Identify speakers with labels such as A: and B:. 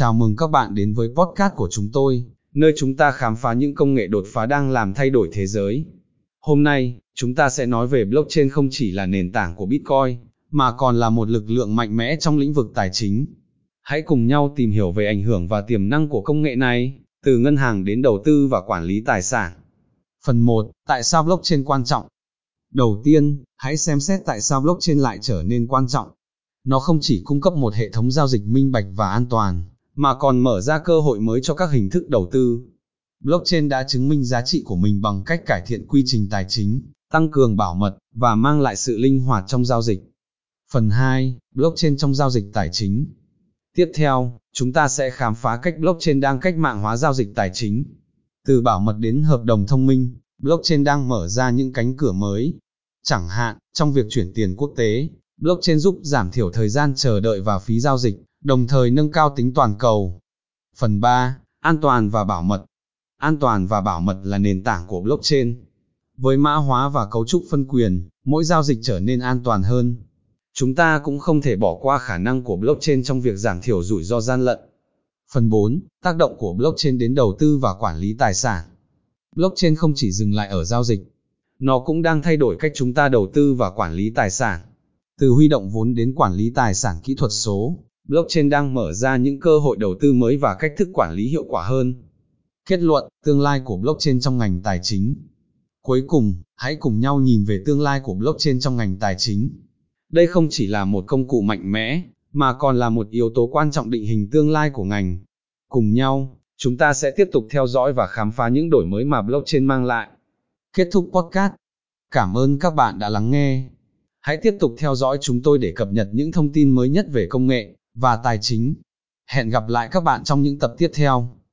A: Chào mừng các bạn đến với podcast của chúng tôi, nơi chúng ta khám phá những công nghệ đột phá đang làm thay đổi thế giới. Hôm nay, chúng ta sẽ nói về blockchain không chỉ là nền tảng của Bitcoin, mà còn là một lực lượng mạnh mẽ trong lĩnh vực tài chính. Hãy cùng nhau tìm hiểu về ảnh hưởng và tiềm năng của công nghệ này, từ ngân hàng đến đầu tư và quản lý tài sản. Phần 1. Tại sao blockchain quan trọng? Đầu tiên, hãy xem xét tại sao blockchain lại trở nên quan trọng. Nó không chỉ cung cấp một hệ thống giao dịch minh bạch và an toàn, mà còn mở ra cơ hội mới cho các hình thức đầu tư. Blockchain đã chứng minh giá trị của mình bằng cách cải thiện quy trình tài chính, tăng cường bảo mật, và mang lại sự linh hoạt trong giao dịch. Phần 2. Blockchain trong giao dịch tài chính Tiếp theo, chúng ta sẽ khám phá cách blockchain đang cách mạng hóa giao dịch tài chính. Từ bảo mật đến hợp đồng thông minh, blockchain đang mở ra những cánh cửa mới. Chẳng hạn, trong việc chuyển tiền quốc tế, blockchain giúp giảm thiểu thời gian chờ đợi và phí giao dịch, đồng thời nâng cao tính toàn cầu. Phần 3. An toàn và bảo mật An toàn và bảo mật là nền tảng của blockchain. Với mã hóa và cấu trúc phân quyền, mỗi giao dịch trở nên an toàn hơn. Chúng ta cũng không thể bỏ qua khả năng của blockchain trong việc giảm thiểu rủi ro gian lận. Phần 4. Tác động của blockchain đến đầu tư và quản lý tài sản. Blockchain không chỉ dừng lại ở giao dịch, nó cũng đang thay đổi cách chúng ta đầu tư và quản lý tài sản. Từ huy động vốn đến quản lý tài sản kỹ thuật số, blockchain đang mở ra những cơ hội đầu tư mới và cách thức quản lý hiệu quả hơn. Kết luận, tương lai của blockchain trong ngành tài chính. Cuối cùng, hãy cùng nhau nhìn về tương lai của blockchain trong ngành tài chính. Đây không chỉ là một công cụ mạnh mẽ, mà còn là một yếu tố quan trọng định hình tương lai của ngành. Cùng nhau, chúng ta sẽ tiếp tục theo dõi và khám phá những đổi mới mà blockchain mang lại. Kết thúc podcast. Cảm ơn các bạn đã lắng nghe. Hãy tiếp tục theo dõi chúng tôi để cập nhật những thông tin mới nhất về công nghệ và tài chính. Hẹn gặp lại các bạn trong những tập tiếp theo.